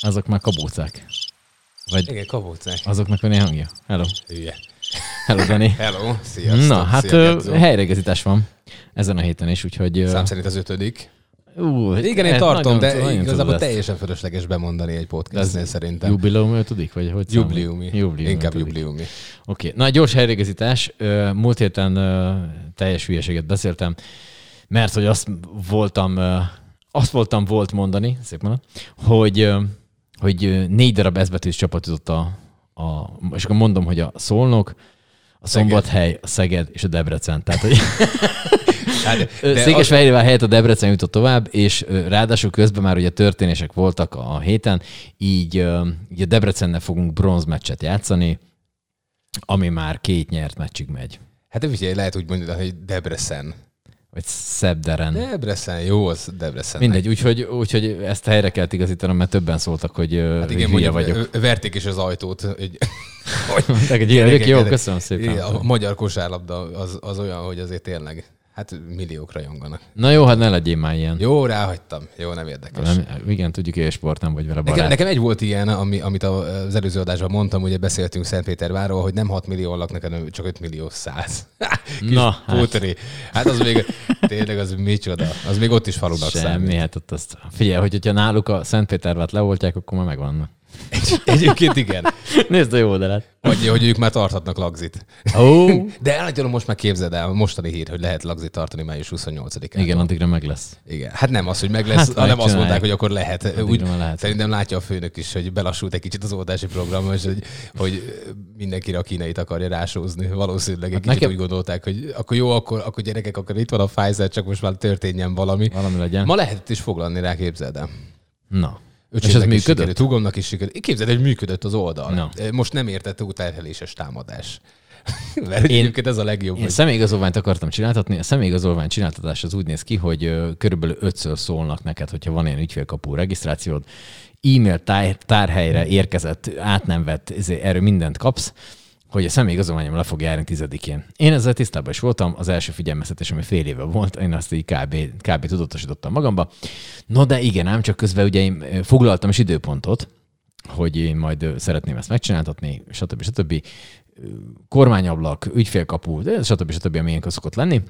Azok már kabócák. Vagy Igen, kabócák. azoknak van ilyen hangja. Hello. Hülye. Hello, Dani. Hello, sziasztok. Na, hát Szia, ö, Gezzó. helyreigazítás van ezen a héten is, úgyhogy... Szám szerint az ötödik. Ú, Igen, én ez tartom, de nagyon igazából teljesen fölösleges bemondani egy podcastnél szerintem. Jubileum ötödik, vagy hogy számol? Jubliumi. Jublium Inkább jubliumi. Oké, na egy gyors helyreigazítás. Ö, Múlt héten teljes hülyeséget beszéltem, mert hogy azt voltam, azt voltam volt mondani, szép mondat, hogy, hogy négy darab ezbetűs csapat jutott a, a, és akkor mondom, hogy a Szolnok, a Szombathely, a Szeged és a Debrecen. Tehát, hogy Hát, de Székesfehérvár helyett a Debrecen jutott tovább, és ráadásul közben már ugye történések voltak a héten, így, így a Debrecennel fogunk bronzmeccset játszani, ami már két nyert meccsig megy. Hát figyelj, lehet úgy mondani, hogy Debrecen. Vagy Szebderen. De, Debrecen, jó, az Debrecen. Mindegy, úgyhogy, úgyhogy ezt helyre kell igazítanom, mert többen szóltak, hogy, Hát igen, hülye vagyok. verték is az ajtót. Hogy, hogy hülye vagyok. Jó, köszönöm szépen. A magyar kosárlabda az, az olyan, hogy azért tényleg, hát milliók rajonganak. Na jó, hát ne legyél már ilyen. Jó, ráhagytam. Jó, nem érdekes. Nem, igen, tudjuk, hogy sport nem vagy vele Nekem, barát. nekem egy volt ilyen, ami, amit az előző adásban mondtam, ugye beszéltünk Szentpétervárról, hogy nem 6 millió laknak, hanem csak 5 millió 100. Kis Na, hát. póteri. Hát az még, tényleg az micsoda. Az még ott is falunak Semmi, számít. hát ott azt... Figyelj, hogy hogyha náluk a Szentpétervát leoltják, akkor már megvannak. Egyébként igen. Nézd a jó oldalát. Vagy hogy ők már tarthatnak lagzit. Ó, De állítólag most már képzeld el, mostani hír, hogy lehet lagzit tartani május 28-án. igen, addigra meg lesz. Igen. Hát nem az, hogy meg lesz, Hát hanem azt megcsinálják. mondták, hogy akkor lehet. Addigra Úgy, lehet. Szerintem látja a főnök is, hogy belassult egy kicsit az oldási program, és hogy, hogy mindenkire a kínait akarja rásózni. Valószínűleg egy Hát kicsit nekem- úgy gondolták, hogy akkor jó, akkor, akkor gyerekek, akkor itt van a Pfizer, csak most már történjen valami. Valami legyen. Ma lehetett is foglalni rá, képzeld el. Na. És ez működött? Hugomnak is sikerült. Képzeld, hogy működött az oldal. Na. Most nem értette útterheléses támadás. Mert Én- egyébként ez a legjobb. Én hogy- személyigazolványt akartam csináltatni. A személyigazolvány csináltatás az úgy néz ki, hogy körülbelül ötször szólnak neked, hogyha van ilyen ügyfélkapó regisztrációd, e-mail tár, tárhelyre érkezett, át nem vett, erről mindent kapsz, hogy a személyigazolványom le fog járni tizedikén. Én ezzel tisztában is voltam, az első figyelmeztetés, ami fél éve volt, én azt így kb, kb. tudatosítottam magamba. No de igen, ám csak közben ugye én foglaltam is időpontot, hogy én majd szeretném ezt megcsináltatni, stb. stb. Ö, Kormányablak, ügyfélkapu, stb. stb. ami ilyenkor szokott lenni.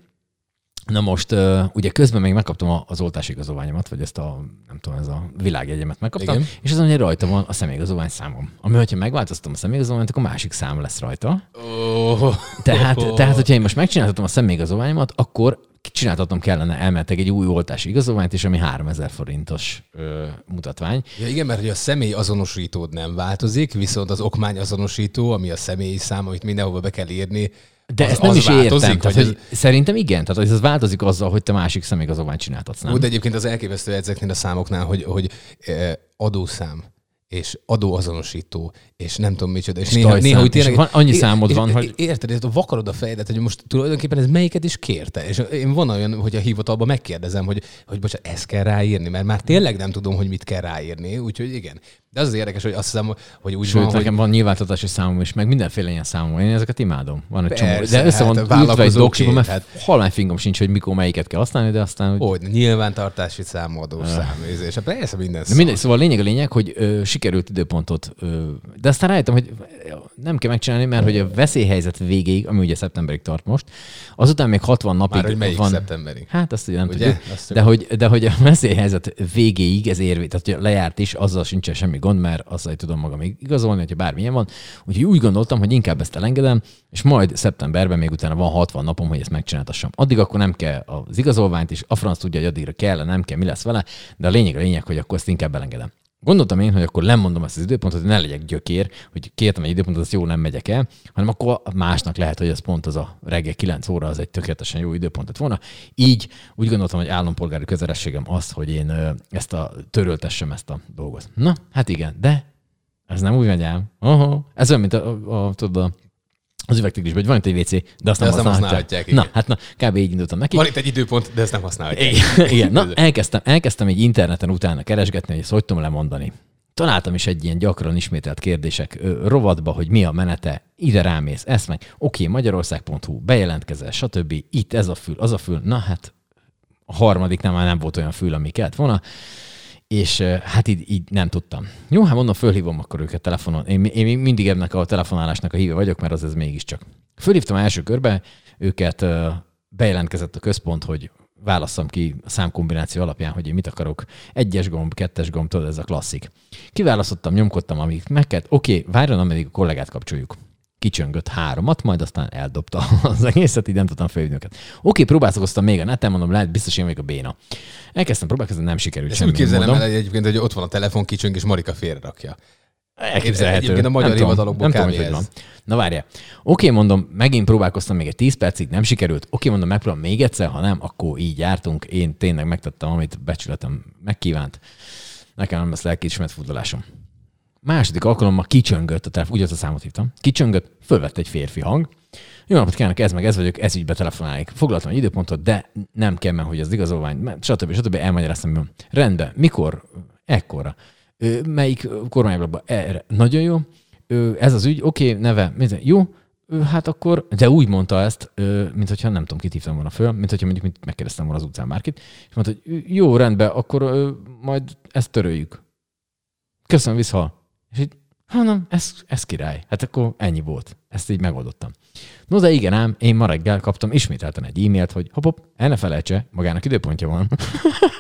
Na most ugye közben még megkaptam az oltási igazolványomat, vagy ezt a, nem tudom, ez a világjegyemet megkaptam, Igen. És azon ugye rajta van a személyigazolvány számom. Ami, hogyha megváltoztatom a személyigazolványt, akkor másik szám lesz rajta. Oh. Tehát, tehát, hogyha én most megcsináltatom a személyigazolványomat, akkor csináltatnom kellene elmentek egy új oltási igazolványt, és ami 3000 forintos ö, mutatvány. Ja, igen, mert hogy a személy azonosítód nem változik, viszont az okmány azonosító, ami a személyi szám, amit mindenhova be kell írni, De az, ezt nem az is változik, értem. Tehát, hogy Szerintem igen. Tehát ez változik azzal, hogy te másik személyigazolványt csináltatsz, nem? Ó, de egyébként az elképesztő ezeknél a számoknál, hogy, hogy eh, adószám és adóazonosító, és nem tudom micsoda. És, És néha, néha úgy és tényleg, van- annyi és- számod és- van, hogy- Érted, ez vakarod a fejedet, hogy most tulajdonképpen ez melyiket is kérte. És én van olyan, hogy a hivatalban megkérdezem, hogy, hogy bocsánat, ezt kell ráírni, mert már tényleg nem tudom, hogy mit kell ráírni. Úgyhogy igen. De az az érdekes, hogy azt hiszem, hogy úgy Sőt, van, nekem hogy van nyilvántartási számom is, meg mindenféle ilyen számom. Én ezeket imádom. Van egy csomó. De össze van hát a ültve egy doksiba, mert hát- halvány fingom sincs, hogy mikor melyiket kell használni, de aztán... Hogy... hogy nyilvántartási számadó száműzés. Hát persze minden De mindegy, szóval a lényeg a lényeg, hogy ö, sikerült időpontot, ö, de aztán rájöttem, hogy nem kell megcsinálni, mert hogy a veszélyhelyzet végéig, ami ugye szeptemberig tart most, azután még 60 napig Már hogy melyik van. szeptemberig? Hát azt ugye nem Ugye? tudjuk. Azt De hogy, de hogy a veszélyhelyzet végéig ez érvé, tehát lejárt is, azzal sincsen semmi gond, mert azzal tudom magam igazolni, hogyha bármilyen van. Úgyhogy úgy gondoltam, hogy inkább ezt elengedem, és majd szeptemberben még utána van 60 napom, hogy ezt megcsináltassam. Addig akkor nem kell az igazolványt, és a franc tudja, hogy addigra kell, nem kell, mi lesz vele, de a lényeg a lényeg, hogy akkor ezt inkább elengedem. Gondoltam én, hogy akkor lemondom ezt az időpontot, hogy ne legyek gyökér, hogy kértem egy időpontot, azt jó nem megyek el, hanem akkor másnak lehet, hogy ez pont az a reggel 9 óra, az egy tökéletesen jó időpont lett volna. Így úgy gondoltam, hogy állampolgári közelességem az, hogy én ezt a töröltessem ezt a dolgot. Na, hát igen, de ez nem úgy megy ám. Aha. Ez olyan, mint a, a, a, tudod, a az üvegtigrisben, hogy van itt egy WC, de azt De nem azt nem használhatják. használhatják, igen. Na, hát na, kb. így indultam neki. Van itt egy időpont, de ezt nem használhatják. Igen, igen. Na, elkezdtem, elkezdtem egy interneten utána keresgetni, hogy ezt hogy tudom lemondani. Találtam is egy ilyen gyakran ismételt kérdések ö, rovatba, hogy mi a menete, ide rámész, ezt meg, oké, magyarország.hu, bejelentkezel, stb. Itt ez a fül, az a fül. Na hát, a harmadiknál már nem volt olyan fül, ami kellett volna. És hát így, így nem tudtam. Jó, hát mondom, fölhívom akkor őket telefonon. Én, én mindig ennek a telefonálásnak a híve vagyok, mert az ez mégiscsak. Fölhívtam első körbe, őket bejelentkezett a központ, hogy válasszam ki a számkombináció alapján, hogy én mit akarok. Egyes gomb, kettes gomb, tudod, ez a klasszik. Kiválasztottam, nyomkodtam, amíg meg kellett. Oké, okay, várjon, ameddig a kollégát kapcsoljuk. Kicsöngött háromat, majd aztán eldobta az egészet, így nem tudtam felhívni őket. Oké, próbálkoztam még a neten, mondom, lehet biztos én vagyok a béna. Elkezdtem próbálkozni, nem sikerült semmi. Úgy képzelem el egyébként, hogy ott van a telefon kicsöng, és Marika félrerakja. Elképzelhető. Egyébként a magyar hivatalokból nem tudom, hogy van. Na várja. Oké, mondom, megint próbálkoztam még egy 10 percig, nem sikerült. Oké, mondom, megpróbálom még egyszer, ha nem, akkor így jártunk. Én tényleg megtettem, amit becsületem megkívánt. Nekem nem lesz lelkiismeret futalásom. Második alkalommal kicsöngött a telefon, úgy a számot hívtam, kicsöngött, fölvett egy férfi hang. Jó napot kívánok, ez meg ez vagyok, ez így betelefonáljuk. Foglaltam egy időpontot, de nem kell, hogy az igazolvány, stb. stb. elmagyaráztam. Rendben, mikor? Ekkora melyik kormányblogban erre. Nagyon jó. Ez az ügy, oké, okay, neve, jó, hát akkor, de úgy mondta ezt, mint hogyha nem tudom, kit hívtam volna föl, mint hogyha mondjuk megkérdeztem volna az utcán bárkit, és mondta, hogy jó, rendben, akkor majd ezt töröljük. Köszönöm, vissza. És így, hanem ez, ez király. Hát akkor ennyi volt. Ezt így megoldottam. No de igen ám, én ma reggel kaptam ismételten egy e-mailt, hogy hop, el ne felejtse, magának időpontja van.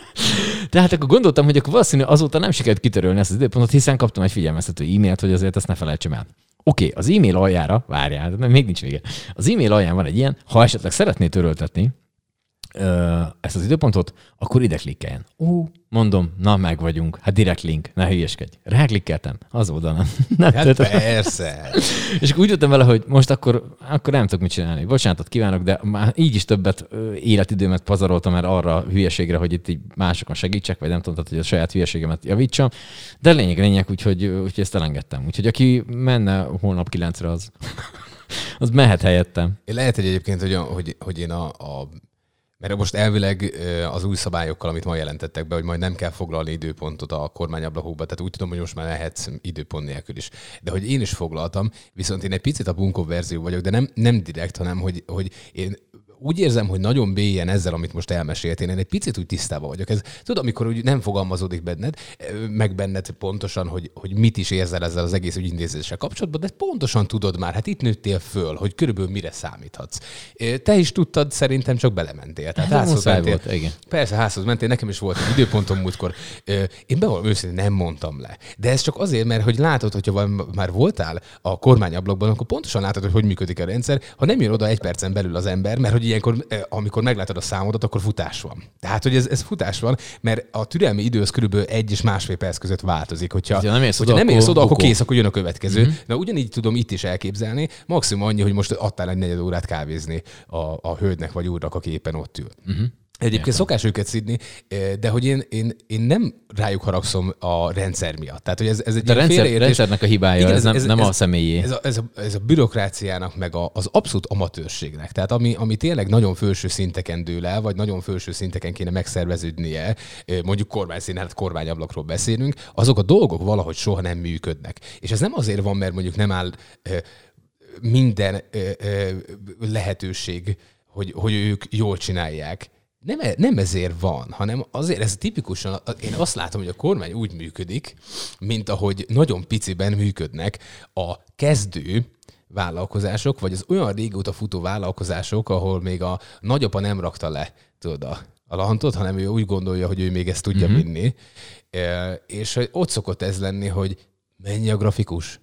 Tehát akkor gondoltam, hogy akkor valószínű azóta nem sikerült kitörölni ezt az időpontot, hiszen kaptam egy figyelmeztető e-mailt, hogy azért ezt ne felejtsem el. Oké, okay, az e-mail aljára, várjál, de még nincs vége. Az e-mail alján van egy ilyen, ha esetleg szeretné töröltetni, ezt az időpontot, akkor ide klikkeljen. Ó, mondom, na meg vagyunk. Hát direkt link, ne hülyeskedj. Ráklikkeltem, az oldal nem. hát persze. és akkor úgy jöttem vele, hogy most akkor, akkor nem tudok mit csinálni. Bocsánatot kívánok, de már így is többet életidőmet pazaroltam már arra hülyeségre, hogy itt így másokon segítsek, vagy nem tudom, hogy a saját hülyeségemet javítsam. De lényeg, lényeg, úgyhogy, úgyhogy ezt elengedtem. Úgyhogy aki menne holnap kilencre, az, az mehet helyettem. Lehet, hogy egyébként, hogy, hogy, hogy én a, a mert most elvileg az új szabályokkal, amit ma jelentettek be, hogy majd nem kell foglalni időpontot a kormányablakokba, tehát úgy tudom, hogy most már lehetsz időpont nélkül is. De hogy én is foglaltam, viszont én egy picit a bunkó verzió vagyok, de nem, nem direkt, hanem hogy, hogy én úgy érzem, hogy nagyon bélyen ezzel, amit most elmeséltél, én egy picit úgy tisztában vagyok. Ez, tudod, amikor úgy nem fogalmazódik benned, meg benned pontosan, hogy, hogy mit is érzel ezzel az egész ügyintézéssel kapcsolatban, de pontosan tudod már, hát itt nőttél föl, hogy körülbelül mire számíthatsz. Te is tudtad, szerintem csak belementél. Tehát házhoz mentél. Volt, igen. Persze, házhoz mentél, nekem is volt egy időpontom múltkor. Én bevallom őszintén nem mondtam le. De ez csak azért, mert hogy látod, hogyha már voltál a kormányablakban, akkor pontosan látod, hogy hogy működik a rendszer. Ha nem jön oda egy percen belül az ember, mert hogy ilyenkor, eh, amikor meglátod a számodat, akkor futás van. Tehát, hogy ez, ez futás van, mert a türelmi idő az körülbelül egy és másfél perc között változik. Hogyha, ha nem érsz hogyha oda, nem érsz oda, akkor, akkor kész, akkor jön a következő. Uh-huh. Na ugyanígy tudom itt is elképzelni, maximum annyi, hogy most adtál egy negyed órát kávézni a, a hölgynek vagy úrnak, aki éppen ott ül. Uh-huh. Egyébként Értem. szokás őket szidni, eh, de hogy én, én, én nem rájuk haragszom a rendszer miatt. Tehát, hogy ez, ez egy a rendszer, rendszernek a hibája, Igen, ez, ez, nem, nem ez, a személyé. Ez a, ez, a, ez a bürokráciának, meg a, az abszolút amatőrségnek. Tehát ami, ami tényleg nagyon felső szinteken dől el, vagy nagyon felső szinteken kéne megszerveződnie, eh, mondjuk kormányszínen, hát kormányablakról beszélünk, azok a dolgok valahogy soha nem működnek. És ez nem azért van, mert mondjuk nem áll eh, minden lehetőség, hogy, hogy ők jól csinálják nem, e- nem ezért van, hanem azért ez tipikusan, én azt látom, hogy a kormány úgy működik, mint ahogy nagyon piciben működnek a kezdő vállalkozások, vagy az olyan régóta futó vállalkozások, ahol még a nagyapa nem rakta le, tudod, a, a lantot, hanem ő úgy gondolja, hogy ő még ezt tudja mm-hmm. vinni. E, és ott szokott ez lenni, hogy mennyi a grafikus,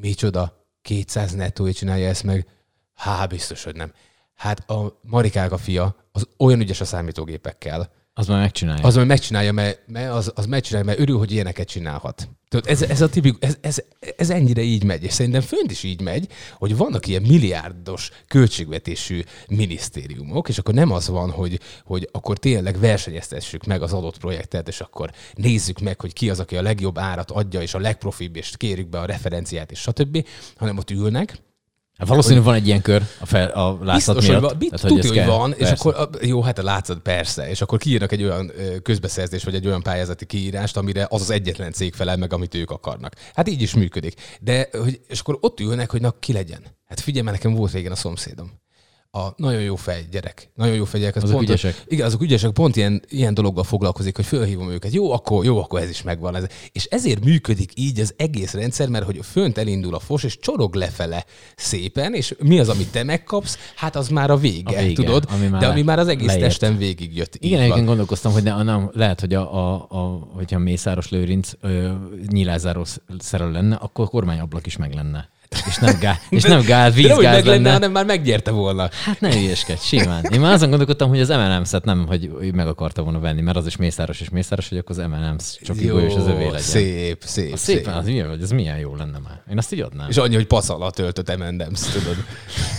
micsoda, 200 nettóért csinálja ezt meg, há, biztos, hogy nem. Hát a Marikák a fia, az olyan ügyes a számítógépekkel. Az már megcsinálja. Az már megcsinálja, mert, mert az, az megcsinálja, mert örül, hogy ilyeneket csinálhat. Tudod, ez, ez, a tipik, ez, ez, ez ennyire így megy, és szerintem fönt is így megy, hogy vannak ilyen milliárdos költségvetésű minisztériumok, és akkor nem az van, hogy, hogy akkor tényleg versenyeztessük meg az adott projektet, és akkor nézzük meg, hogy ki az, aki a legjobb árat adja, és a legprofibb, és kérjük be a referenciát, és stb., hanem ott ülnek, Hát valószínűleg van egy ilyen kör a, fel, a látszat Biztos, miatt. Hogy, Tehát, hogy, tudja, hogy van, persze. és akkor jó, hát a látszat persze, és akkor kiírnak egy olyan közbeszerzés, vagy egy olyan pályázati kiírást, amire az az egyetlen cég felel meg, amit ők akarnak. Hát így is működik. De, hogy, és akkor ott ülnek, hogy na, ki legyen. Hát figyelj, mert nekem volt régen a szomszédom. A nagyon jó fej gyerek. Nagyon jó fej gyerek. Azok pont, ügyesek. Igen, azok ügyesek, pont ilyen, ilyen dologgal foglalkozik, hogy fölhívom őket. Jó, akkor, jó, akkor ez is megvan. Ez. És ezért működik így az egész rendszer, mert hogy fönt elindul a fos, és csorog lefele szépen, és mi az, amit te megkapsz? Hát az már a vége, A vége, tudod? ami már De ami már az egész leért. testen végig jött. Igen, egyébként gondolkoztam, hogy ne, nem, lehet, hogy a, a, a, hogyha Mészáros Lőrinc ö, nyilázáró szerelő lenne, akkor a kormányablak is meg lenne. És nem, gá, és nem gáz, De nem, hogy vízgáz meg lenne, lenne. hanem már megnyerte volna. Hát ne ügyeskedj, simán. Én már azon gondolkodtam, hogy az M&M's-et nem, hogy ő meg akarta volna venni, mert az is Mészáros és Mészáros, hogy akkor az M&M's csak golyós az övé legyen. szép, szép, Az szép. szépen, az milyen, vagy ez milyen jó lenne már. Én azt így adnám. És annyi, hogy pasz alatt töltött M&M's, tudod.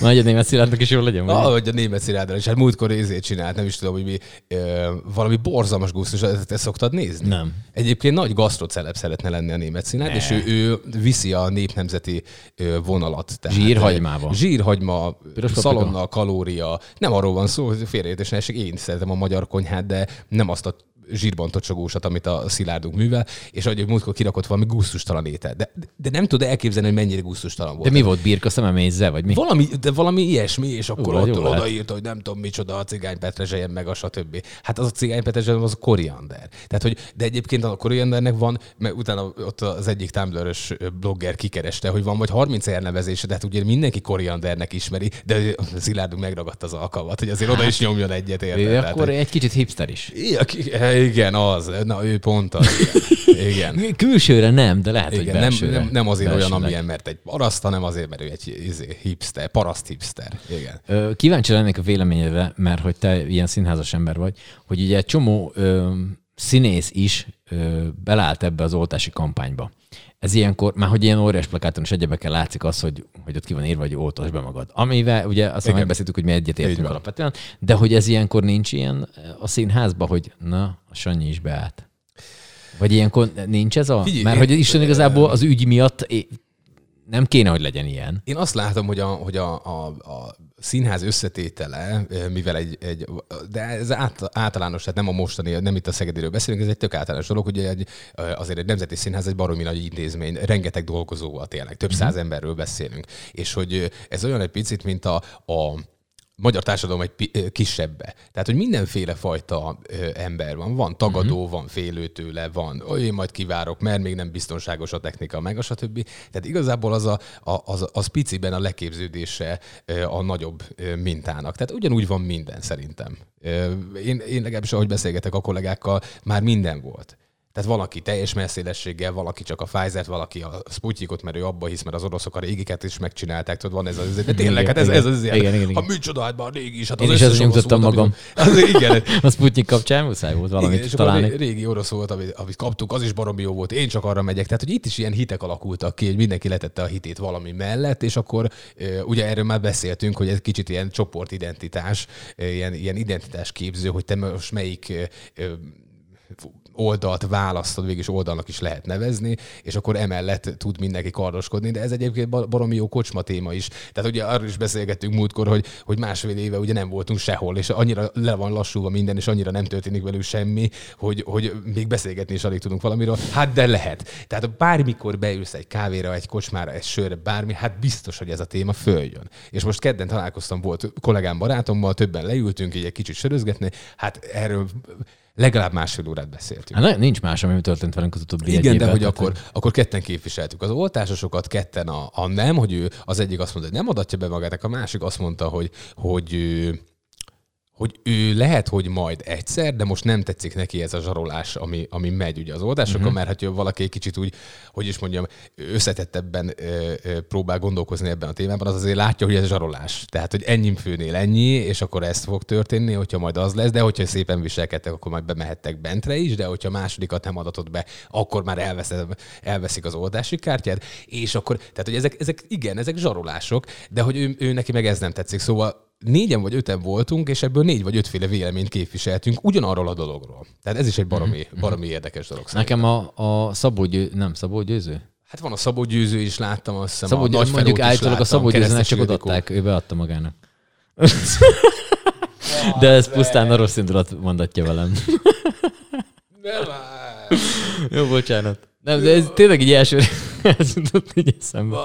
Majd a német szilárdnak is jól legyen. Ah, hogy a német szilárddal is. Hát múltkor ezért csinált, nem is tudom, hogy mi, ö, valami borzalmas gusztus, ezt, szoktad nézni? Nem. Egyébként nagy gasztroceleb szeretne lenni a német szilárd, és ő, ő, viszi a népnemzeti ö, vonalat. Tehát, Zsírhagymába. ö, Zsírhagyma, Piros szalonna, kalória. Nem arról van szó, hogy félreértés én szeretem a magyar konyhát, de nem azt a zsírban tocsogósat, amit a szilárdunk művel, és ahogy múltkor kirakott valami gusztustalan étel. De, de nem tud elképzelni, hogy mennyire gusztustalan volt. De mi volt, birka szememézze, vagy mi? Valami, de valami ilyesmi, és akkor Jó, ott odaírta, hogy nem tudom micsoda a cigány petrezselyen meg a stb. Hát az a cigány petrezselyen az a koriander. Tehát, hogy, de egyébként a koriandernek van, mert utána ott az egyik tumblr blogger kikereste, hogy van vagy 30 elnevezése, de hát ugye mindenki koriandernek ismeri, de Szilárdunk megragadta az alkalmat, hogy azért oda is nyomjon egyet érted. Akkor egy kicsit hipster is. Ja, igen, az. Na, ő pont az. Igen. igen. Külsőre nem, de lehet, hogy Igen, nem, belsőre. nem, nem azért olyan, belsőleg. amilyen, mert egy paraszt, hanem azért, mert ő egy izé, hipster, paraszt hipster. Igen. Ö, Kíváncsi lennék a véleményedre, mert hogy te ilyen színházas ember vagy, hogy ugye egy csomó ö, színész is ö, belállt ebbe az oltási kampányba. Ez ilyenkor, már hogy ilyen óriás plakáton és egyebekkel látszik az, hogy, hogy ott ki van írva, hogy oltasd be magad. Amivel ugye azt Igen. megbeszéltük, hogy mi egyetértünk alapvetően, de hogy ez ilyenkor nincs ilyen a színházba, hogy na, a Sanyi is beállt. Vagy ilyenkor nincs ez a... Figyelj, mert hogy Isten igazából az ügy miatt nem kéne, hogy legyen ilyen. Én azt látom, hogy a, hogy a, a, a színház összetétele, mivel egy, egy de ez át, általános, tehát nem a mostani, nem itt a Szegediről beszélünk, ez egy tök általános dolog, hogy egy, azért egy nemzeti színház egy baromi nagy intézmény, rengeteg dolgozóval tényleg, több száz emberről beszélünk. És hogy ez olyan egy picit, mint a, a magyar társadalom egy kisebbe. Tehát, hogy mindenféle fajta ember van. Van tagadó, uh-huh. van félő tőle, van, hogy én majd kivárok, mert még nem biztonságos a technika, meg a stb. Tehát igazából az, a, a, az, az piciben a leképződése a nagyobb mintának. Tehát ugyanúgy van minden szerintem. Én, én legalábbis, ahogy beszélgetek a kollégákkal, már minden volt. Tehát valaki teljes messzélességgel, valaki csak a Pfizer-t, valaki a Sputnikot, mert ő abba hisz, mert az oroszok a régiket is megcsinálták, tudod, van ez az, de tényleg, hát ez, ez az Igen, igen, igen. Ha micsoda, hát már régi is, hát Én az is azon orosz nyugtattam volt, magam. amit- Az, igen, A Sputnik kapcsán muszáj volt valamit igen, a találni. ré- régi orosz volt, amit, amit kaptuk, az is baromi jó volt, én csak arra megyek. Tehát, hogy itt is ilyen hitek alakultak ki, hogy mindenki letette a hitét valami mellett, és akkor ugye erről már beszéltünk, hogy ez kicsit ilyen csoportidentitás, ilyen, ilyen identitásképző, hogy te most melyik oldalt választod, végig oldalnak is lehet nevezni, és akkor emellett tud mindenki kardoskodni, de ez egyébként bar- baromi jó kocsma téma is. Tehát ugye arról is beszélgettünk múltkor, hogy, hogy másfél éve ugye nem voltunk sehol, és annyira le van lassulva minden, és annyira nem történik velük semmi, hogy, hogy még beszélgetni is alig tudunk valamiről. Hát de lehet. Tehát bármikor beülsz egy kávéra, egy kocsmára, egy sörre, bármi, hát biztos, hogy ez a téma följön. És most kedden találkoztam, volt kollégám barátommal, többen leültünk, így egy kicsit sörözgetni, hát erről legalább másfél órát beszéltünk. Hát nincs más, ami történt velünk az utóbbi egy Igen, de évben, hogy akkor, akkor ketten képviseltük az oltásosokat, ketten a, a nem, hogy ő az egyik azt mondta, hogy nem adatja be magát, a másik azt mondta, hogy, hogy hogy ő lehet, hogy majd egyszer, de most nem tetszik neki ez a zsarolás, ami, ami megy ugye az oldásokon, Mhm. uh-huh. mert hát valaki egy kicsit úgy, hogy is mondjam, összetettebben ö, ö, próbál gondolkozni ebben a témában, az azért látja, hogy ez zsarolás. Tehát, hogy ennyi főnél ennyi, és akkor ezt fog történni, hogyha majd az lesz, de hogyha szépen viselkedtek, akkor majd bemehettek bentre is, de hogyha másodikat nem adatott be, akkor már elveszed, elveszik az oldási kártyát, és akkor, tehát, hogy ezek, ezek igen, ezek zsarolások, de hogy ő, ő neki meg ez nem tetszik. Szóval négyen vagy öten voltunk, és ebből négy vagy ötféle véleményt képviseltünk ugyanarról a dologról. Tehát ez is egy baromi, baromi érdekes dolog. szerintem. Nekem a, a Szabó Győ, nem Szabó Győző? Hát van a Szabó Győző is láttam, azt hiszem. Szabó a Győző, Nagy mondjuk állítólag a Szabó Győzőnek csak odaadták, ő beadta magának. De ez pusztán a rossz indulat mondatja velem. Nem. Jó, bocsánat. Nem, de ez tényleg így első... Ez jutott így eszembe.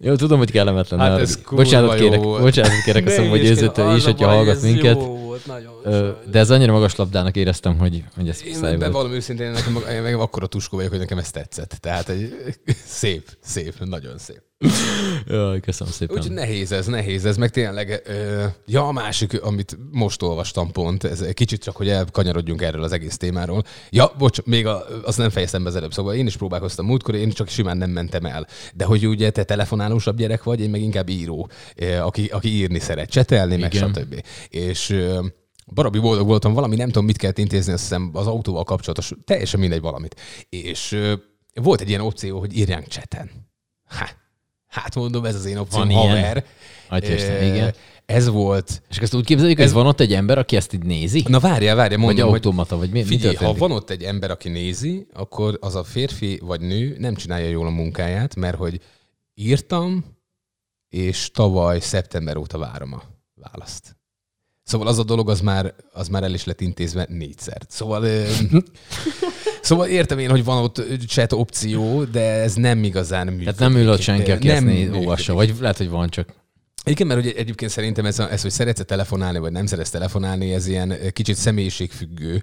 Jó, tudom, hogy kellemetlen. Hát ez kurva bocsánat kérek, volt. bocsánat kérek a szomba Ne győzőtől ügyeskedj, is, hogyha hallgat minket. Jó volt, nagyon. Ö. De ez annyira magas labdának éreztem, hogy, hogy ez Én muszáj volt. bevallom őszintén, nekem én meg akkora tuskó vagyok, hogy nekem ez tetszett. Tehát egy szép, szép, nagyon szép. Jaj, köszönöm szépen. Úgyhogy nehéz ez, nehéz ez, meg tényleg, ö, ja, a másik, amit most olvastam pont, ez egy kicsit csak, hogy elkanyarodjunk erről az egész témáról. Ja, bocs, még a, azt nem fejeztem be az előbb, szóval én is próbálkoztam múltkor, én csak simán nem mentem el. De hogy ugye te telefonálósabb gyerek vagy, én meg inkább író, aki, aki írni szeret, csetelni, meg Igen. stb. És ö, Barabi boldog voltam, valami nem tudom, mit kellett intézni, azt hiszem az autóval kapcsolatos, teljesen mindegy valamit. És ö, volt egy ilyen opció, hogy írjánk cseten. Ha, hát mondom, ez az én opcióm, Van haver. Atyaisten, Ö, igen. Ez volt. És ezt úgy képzeljük, hogy Ez- van ott egy ember, aki ezt így nézi? Na várjál, várjál, Vagy mondom, hogy automata, vagy mi, mi figyelj, ha történik? van ott egy ember, aki nézi, akkor az a férfi vagy nő nem csinálja jól a munkáját, mert hogy írtam, és tavaly szeptember óta várom a választ. Szóval az a dolog, az már, az már el is lett intézve négyszer. Szóval, szóval értem én, hogy van ott chat opció, de ez nem igazán működik. Tehát nem ül ott senki, aki Nem ezt olvassa, vagy lehet, hogy van csak. Igen, mert ugye egyébként szerintem ez, a, ez hogy szeretsz telefonálni, vagy nem szeretsz telefonálni, ez ilyen kicsit személyiségfüggő,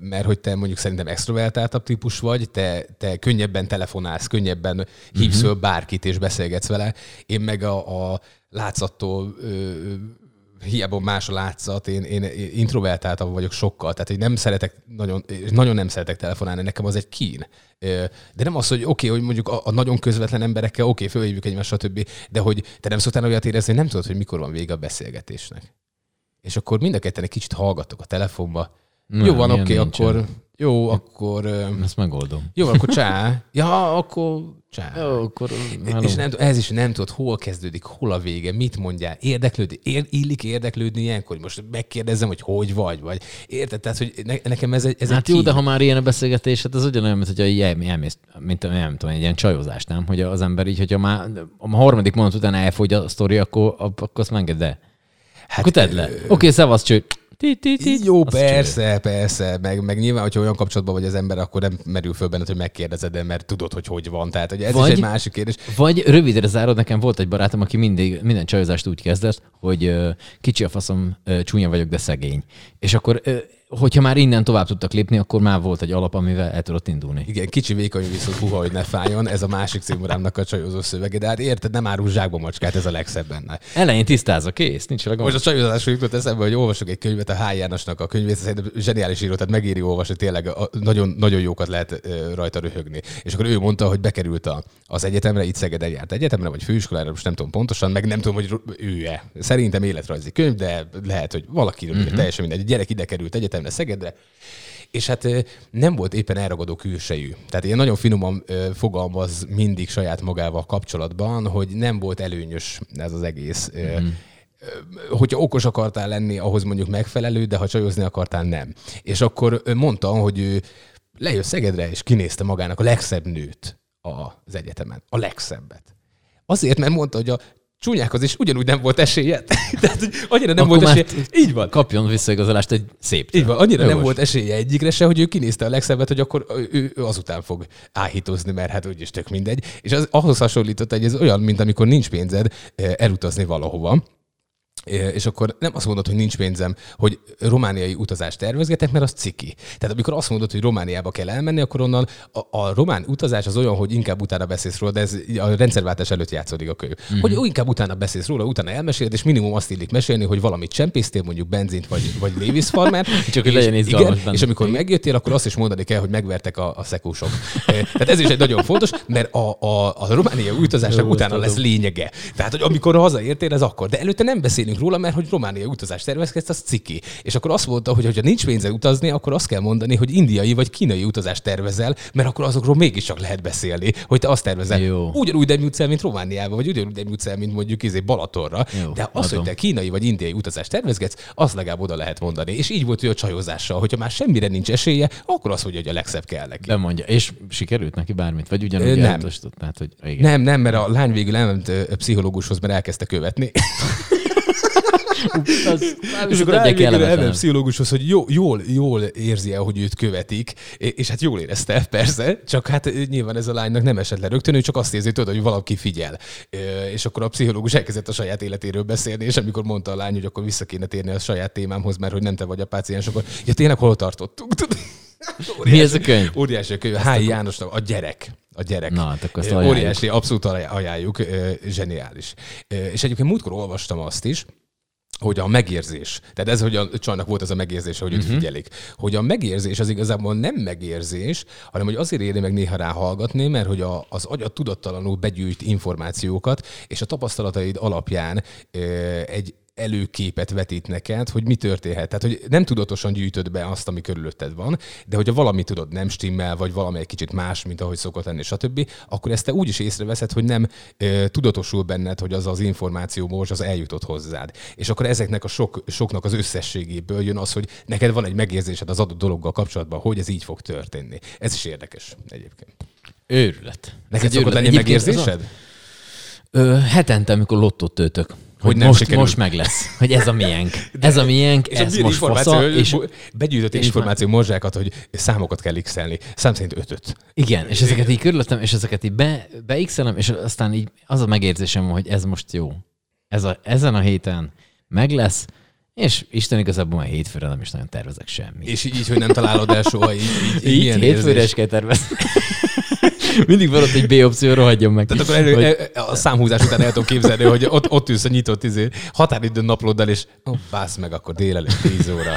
mert hogy te mondjuk szerintem extrovertáltabb típus vagy, te, te könnyebben telefonálsz, könnyebben hívsz föl bárkit és beszélgetsz vele. Én meg a, a látszattól ö, hiába más a látszat, én, én introvertáltabb vagyok sokkal, tehát hogy nem szeretek, nagyon, nagyon nem szeretek telefonálni, nekem az egy kín. De nem az, hogy oké, okay, hogy mondjuk a, a nagyon közvetlen emberekkel, oké, okay, fölhívjuk egymást, stb., de hogy te nem szoktál olyat érezni, hogy nem tudod, hogy mikor van vége a beszélgetésnek. És akkor mind a ketten egy kicsit hallgattok a telefonba. Nem, jó van, oké, okay, nincsen. akkor jó, akkor Ezt megoldom. jó, van, akkor csá. Ja, akkor csá. Jó, akkor És nem, ez is nem tudod, hol kezdődik, hol a vége, mit mondjál, érdeklődni, ér, illik érdeklődni ilyenkor, hogy most megkérdezem, hogy hogy vagy, vagy érted? Tehát, hogy ne, nekem ez egy, ez Hát egy jó, kín. de ha már ilyen a beszélgetés, hát az ugyanolyan, mint hogy így el- elmész, mint nem tudom, egy ilyen csajozás, nem? Hogy az ember így, hogyha már a harmadik mondat után elfogy a sztori, akkor, akkor azt megenged el. Hát, akkor tedd le. Oké, okay, szevasz, cső. Jó, persze, persze, meg, meg nyilván, hogyha olyan kapcsolatban vagy az ember, akkor nem merül föl benned, hogy megkérdezed, de mert tudod, hogy hogy van. Tehát hogy ez Vagy- is egy másik kérdés. Vagy rövidre zárod, nekem volt egy barátom, aki mindig, minden csajozást úgy kezdett, hogy ö, kicsi a faszom, ö, csúnya vagyok, de szegény. És akkor, ö, hogyha már innen tovább tudtak lépni, akkor már volt egy alap, amivel el tudott indulni. Igen, kicsi vékony viszont puha, hogy ne fájjon, ez a másik címrámnak a csajozó szövege, de hát érted, nem árul zsákba macskát, ez a legszebb benne. Elején tisztázza, kész, nincs gond. Most a csajozásról jutott eszembe, hogy olvasok egy könyvet, a H. Jánosnak a könyvét, szerintem zseniális író, tehát megéri olvasni, tényleg a, nagyon, nagyon jókat lehet rajta röhögni. És akkor ő mondta, hogy bekerült a, az egyetemre, itt Szegeden járt egyetemre, vagy főiskolára, most nem tudom pontosan, meg nem tudom, hogy ő-e. Szerintem életrajzi könyv, de lehet, hogy valakiről uh-huh. teljesen mindegy. Egy gyerek ide került egyetemre Szegedre, és hát nem volt éppen elragadó külsejű. Tehát ilyen nagyon finoman fogalmaz mindig saját magával kapcsolatban, hogy nem volt előnyös ez az egész. Mm hogyha okos akartál lenni, ahhoz mondjuk megfelelő, de ha csajozni akartál, nem. És akkor mondta, hogy ő lejött Szegedre, és kinézte magának a legszebb nőt az egyetemen. A legszebbet. Azért, mert mondta, hogy a csúnyákhoz is ugyanúgy nem volt esélye. Tehát, hogy annyira nem Akkor volt esélye. Így van. Kapjon visszaigazolást egy szép. Így van, annyira nem Jogos. volt esélye egyikre se, hogy ő kinézte a legszebbet, hogy akkor ő, ő azután fog áhítozni, mert hát úgyis tök mindegy. És az, ahhoz hasonlított, hogy ez olyan, mint amikor nincs pénzed eh, elutazni valahova, és akkor nem azt mondod, hogy nincs pénzem, hogy romániai utazást tervezgetek, mert az ciki. Tehát amikor azt mondod, hogy Romániába kell elmenni, akkor onnan a, a román utazás az olyan, hogy inkább utána beszélsz róla, de ez a rendszerváltás előtt játszódik a könyv. Mm-hmm. Hogy inkább utána beszélsz róla, utána elmeséled, és minimum azt illik mesélni, hogy valamit csempésztél, mondjuk benzint vagy, vagy Lévis farmer. Csak hogy legyen igen, benne. és amikor megjöttél, akkor azt is mondani kell, hogy megvertek a, a szekúsok. Eh, Tehát ez is egy nagyon fontos, mert a, a, a romániai utazásnak utána lesz lényege. Tehát, hogy amikor hazaértél, ez akkor. De előtte nem beszélünk róla, mert hogy romániai utazást tervezkedsz, az ciki. És akkor azt mondta, hogy ha nincs pénze utazni, akkor azt kell mondani, hogy indiai vagy kínai utazást tervezel, mert akkor azokról mégiscsak lehet beszélni, hogy te azt tervezel. Jó. Ugyanúgy nem jutsz el, mint Romániába, vagy ugyanúgy nem jutsz el, mint mondjuk izé Balatonra. Jó, De az, hogy adom. te kínai vagy indiai utazást tervezgetsz, az legalább oda lehet mondani. És így volt ő a csajozással, hogyha már semmire nincs esélye, akkor azt mondja, hogy a legszebb kell neki. Bemondja. És sikerült neki bármit? Vagy ugyanúgy nem. Tehát, hogy igen. Nem, nem, mert a lány végül elment pszichológushoz, mert elkezdte követni. Az, és akkor elmegy pszichológushoz, hogy jó, jól, jól érzi el, hogy őt követik, és hát jól érezte, persze, csak hát nyilván ez a lánynak nem esett le rögtön, ő csak azt érzi, tudod, hogy valaki figyel. És akkor a pszichológus elkezdett a saját életéről beszélni, és amikor mondta a lány, hogy akkor vissza kéne térni a saját témámhoz, mert hogy nem te vagy a páciens, akkor ja tényleg hol tartottunk? Óriási, Mi ez a könyv? Óriási a könyv. Hány Jánosnak, a gyerek. A gyerek. Na, hát akkor azt Óriási, abszolút ajánljuk, zseniális. És egyébként múltkor olvastam azt is, hogy a megérzés, tehát ez, hogy a csajnak volt az a megérzés, hogy őt uh-huh. figyelik, hogy a megérzés az igazából nem megérzés, hanem hogy azért éri meg néha ráhallgatni, mert hogy a, az agyat tudattalanul begyűjt információkat, és a tapasztalataid alapján egy előképet vetít neked, hogy mi történhet. Tehát, hogy nem tudatosan gyűjtöd be azt, ami körülötted van, de hogyha valami tudod nem stimmel, vagy valami egy kicsit más, mint ahogy szokott lenni, stb., akkor ezt te úgy is észreveszed, hogy nem e, tudatosul benned, hogy az az információ most az eljutott hozzád. És akkor ezeknek a sok, soknak az összességéből jön az, hogy neked van egy megérzésed az adott dologgal kapcsolatban, hogy ez így fog történni. Ez is érdekes egyébként. Őrület. Neked szokott lenni megérzésed? Ö, hetente, amikor lottót töltök. Hogy, hogy most, most meg lesz. Hogy ez a miénk. De, ez a miénk, és ez a most fasza. És begyűjtött és információ morzsákat, hogy számokat kell x Szám szerint ötöt. Igen, és ezeket így körülöttem, és ezeket így be, be és aztán így az a megérzésem, hogy ez most jó. Ez a, ezen a héten meg lesz, és Isten igazából már hétfőre nem is nagyon tervezek semmit. És így, így hogy nem találod el soha, így, így, így, így hétfőre is kell tervezni. Mindig van ott egy B opció, rohadjon meg. Tehát akkor elő, hogy... E- a számhúzás után el tudom képzelni, hogy ott, ott ülsz a nyitott izé, határidőn naplóddal, és oh, bász meg, akkor délelőtt 10 óra.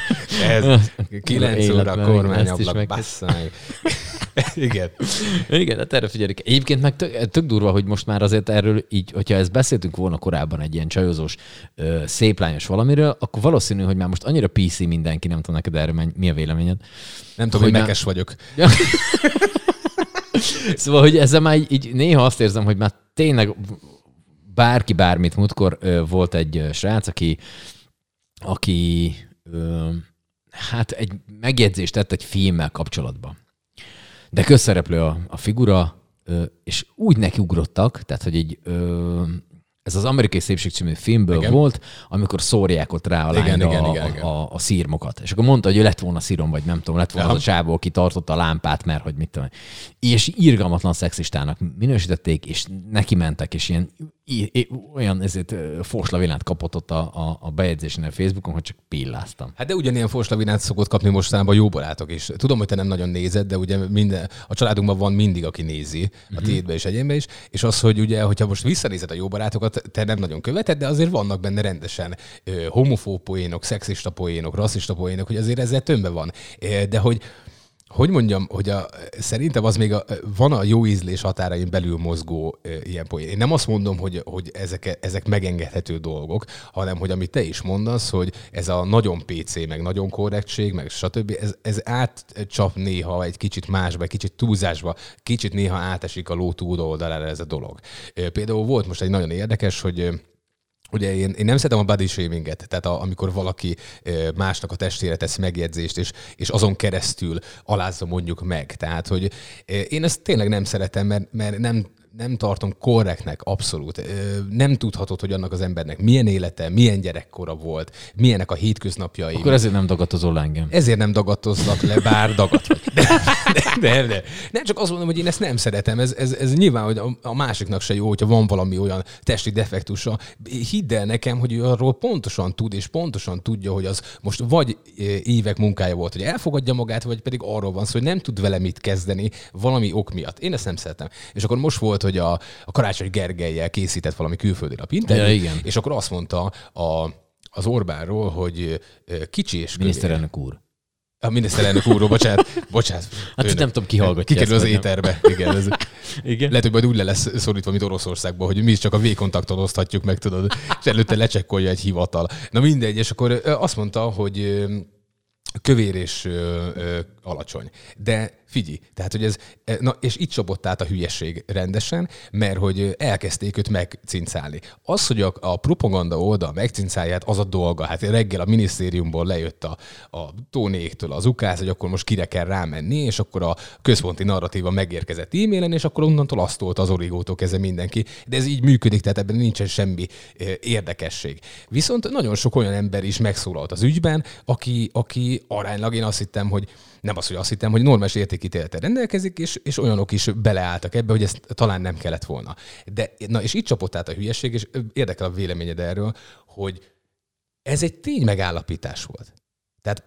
Ez 9 óra, kormányablak, bassz meg. Igen. Igen, hát erre figyelik. Egyébként meg tök, tök durva, hogy most már azért erről így, hogyha ezt beszéltünk volna korábban egy ilyen csajozós, szép lányos valamiről, akkor valószínű, hogy már most annyira PC mindenki, nem tudom neked erről mi a véleményed. Nem tudom, hogy, hogy mekes vagyok. szóval, hogy ezzel már így, így néha azt érzem, hogy már tényleg bárki bármit múltkor ö, volt egy srác, aki, aki ö, hát egy megjegyzést tett egy filmmel kapcsolatban. De közszereplő a, a figura, ö, és úgy nekiugrottak, tehát hogy egy ö, ez az Amerikai Szépség című filmből igen. volt, amikor szórják ott rá a igen, igen, a, igen, igen. A, a, szírmokat. És akkor mondta, hogy ő lett volna szírom, vagy nem tudom, lett volna ja. az a csávó, aki tartotta a lámpát, mert hogy mit tudom. És irgalmatlan szexistának minősítették, és neki mentek, és ilyen olyan ezért forslavinát kapott ott a, a, a bejegyzésen a Facebookon, hogy csak pilláztam. Hát de ugyanilyen forslavinát szokott kapni mostanában jó barátok is. Tudom, hogy te nem nagyon nézed, de ugye minden, a családunkban van mindig, aki nézi, a uh-huh. tiédbe és egyénbe is, és az, hogy ugye, hogyha most visszanézed a jó barátokat, te nem nagyon követed, de azért vannak benne rendesen homofób poénok, szexista poénok, rasszista poénok, hogy azért ezzel tömbe van. De hogy hogy mondjam, hogy a, szerintem az még a, van a jó ízlés határain belül mozgó e, ilyen poén. Én nem azt mondom, hogy, hogy ezek, ezek megengedhető dolgok, hanem hogy amit te is mondasz, hogy ez a nagyon PC, meg nagyon korrektség, meg stb. Ez, ez átcsap néha egy kicsit másba, egy kicsit túlzásba, kicsit néha átesik a ló túloldalára ez a dolog. Például volt most egy nagyon érdekes, hogy Ugye én, én nem szeretem a body shaminget, tehát a, amikor valaki másnak a testére tesz megjegyzést, és, és azon keresztül alázza mondjuk meg. Tehát, hogy én ezt tényleg nem szeretem, mert, mert nem nem tartom korrektnek abszolút. Nem tudhatod, hogy annak az embernek milyen élete, milyen gyerekkora volt, milyenek a hétköznapjai. Akkor ezért nem dagadtozol engem. Ezért nem dagadozlak le, bár dagat vagy. De, de, de, de. Nem csak azt mondom, hogy én ezt nem szeretem. Ez, ez, ez nyilván, hogy a, a másiknak se jó, hogyha van valami olyan testi defektusa. Hidd el nekem, hogy ő arról pontosan tud, és pontosan tudja, hogy az most vagy évek munkája volt, hogy elfogadja magát, vagy pedig arról van szó, hogy nem tud vele mit kezdeni valami ok miatt. Én ezt nem szeretem. És akkor most volt hogy a, a Karácsony Gergelyel készített valami külföldi lap interjú, ja, igen. és akkor azt mondta a, az Orbánról, hogy kicsi és Miniszterelnök úr. A miniszterelnök úrról, bocsánat, bocsánat. Hát őnek. nem tudom, ki hallgatja. Kikerül az éterbe. Igen, ez, Igen. Lehet, hogy majd úgy le lesz szorítva, mint Oroszországban, hogy mi is csak a V-kontaktot oszthatjuk meg, tudod, és előtte lecsekkolja egy hivatal. Na mindegy, és akkor azt mondta, hogy kövér és alacsony. De Figyelj, tehát, hogy ez, e, na, és itt csapott át a hülyeség rendesen, mert hogy elkezdték őt megcincálni. Az, hogy a, a propaganda oldal megcincálját, az a dolga. Hát reggel a minisztériumból lejött a, a tónéktől az ukász, hogy akkor most kire kell rámenni, és akkor a központi narratíva megérkezett e-mailen, és akkor onnantól azt tolt az origótól kezdve mindenki. De ez így működik, tehát ebben nincsen semmi érdekesség. Viszont nagyon sok olyan ember is megszólalt az ügyben, aki, aki aránylag én azt hittem, hogy nem az, hogy azt hittem, hogy normális értékítélete rendelkezik, és, és olyanok is beleálltak ebbe, hogy ezt talán nem kellett volna. De, na és itt csapott át a hülyeség, és érdekel a véleményed erről, hogy ez egy tény megállapítás volt. Tehát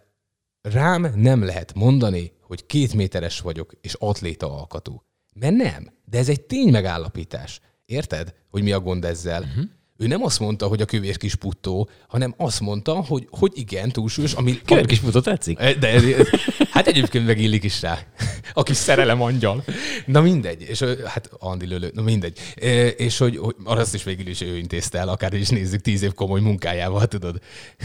rám nem lehet mondani, hogy két méteres vagyok, és atléta alkatú. Mert nem. De ez egy tény megállapítás. Érted, hogy mi a gond ezzel? Uh-huh. Ő nem azt mondta, hogy a kövér kis puttó, hanem azt mondta, hogy, hogy igen, túlsúlyos. Ami, kövér kis puttó tetszik? Eh, de, hát egyébként meg illik is rá. A kis szerelem angyal. Na mindegy. És hát Andi lölő, na mindegy. És hogy, hogy azt is végül is ő intézte el, akár is nézzük tíz év komoly munkájával, tudod.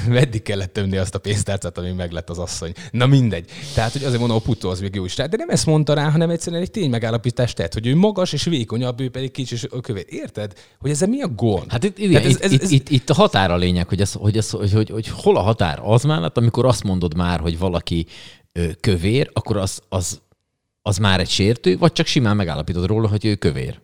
Meddig kellett tömni azt a pénztárcát, ami meglett az asszony. Na mindegy. Tehát, hogy azért mondom, a puttó az még jó is. De nem ezt mondta rá, hanem egyszerűen egy tény megállapítást tett, hogy ő magas és vékonyabb, ő pedig kicsi és kövér. Érted? Hogy ez mi a gond? Hát itt igen, ez, ez, itt, ez, itt, itt, a határ a lényeg, hogy, ez, hogy, ez, hogy, hogy, hogy hol a határ az mellett, amikor azt mondod már, hogy valaki ö, kövér, akkor az, az, az már egy sértő, vagy csak simán megállapítod róla, hogy ő kövér.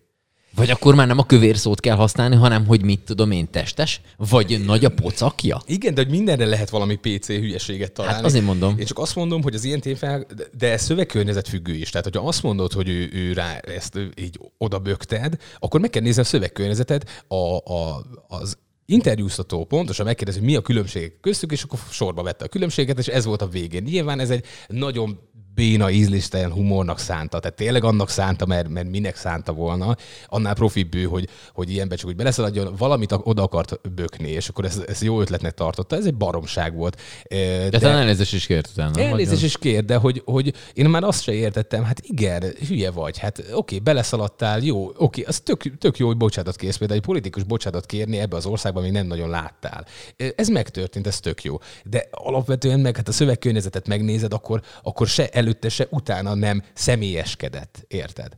Vagy akkor már nem a kövér szót kell használni, hanem hogy mit tudom én, testes? Vagy nagy a pocakja? Igen, de hogy mindenre lehet valami PC hülyeséget találni. Hát azért mondom. Én csak azt mondom, hogy az ilyen tényfel, de ez szövegkörnyezet függő is. Tehát, hogyha azt mondod, hogy ő, ő rá ezt így oda bökted, akkor meg kell nézni a szövegkörnyezetet, a, a, az interjúztató pontosan megkérdezi, hogy mi a különbség köztük, és akkor sorba vette a különbséget, és ez volt a végén. Nyilván ez egy nagyon béna ízlistelen humornak szánta. Tehát tényleg annak szánta, mert, mert minek szánta volna. Annál bő, hogy, hogy ilyenbe csak úgy beleszaladjon, valamit oda akart bökni, és akkor ezt, ezt jó ötletnek tartotta. Ez egy baromság volt. De, de elnézést is kért utána. Elnézést is kért, de hogy, hogy én már azt se értettem, hát igen, hülye vagy, hát oké, beleszaladtál, jó, oké, az tök, tök jó, hogy bocsánatot kérsz, például egy politikus bocsánatot kérni ebbe az országban még nem nagyon láttál. Ez megtörtént, ez tök jó. De alapvetően meg hát a szövegkörnyezetet megnézed, akkor, akkor se elő előtte se utána nem személyeskedett, érted?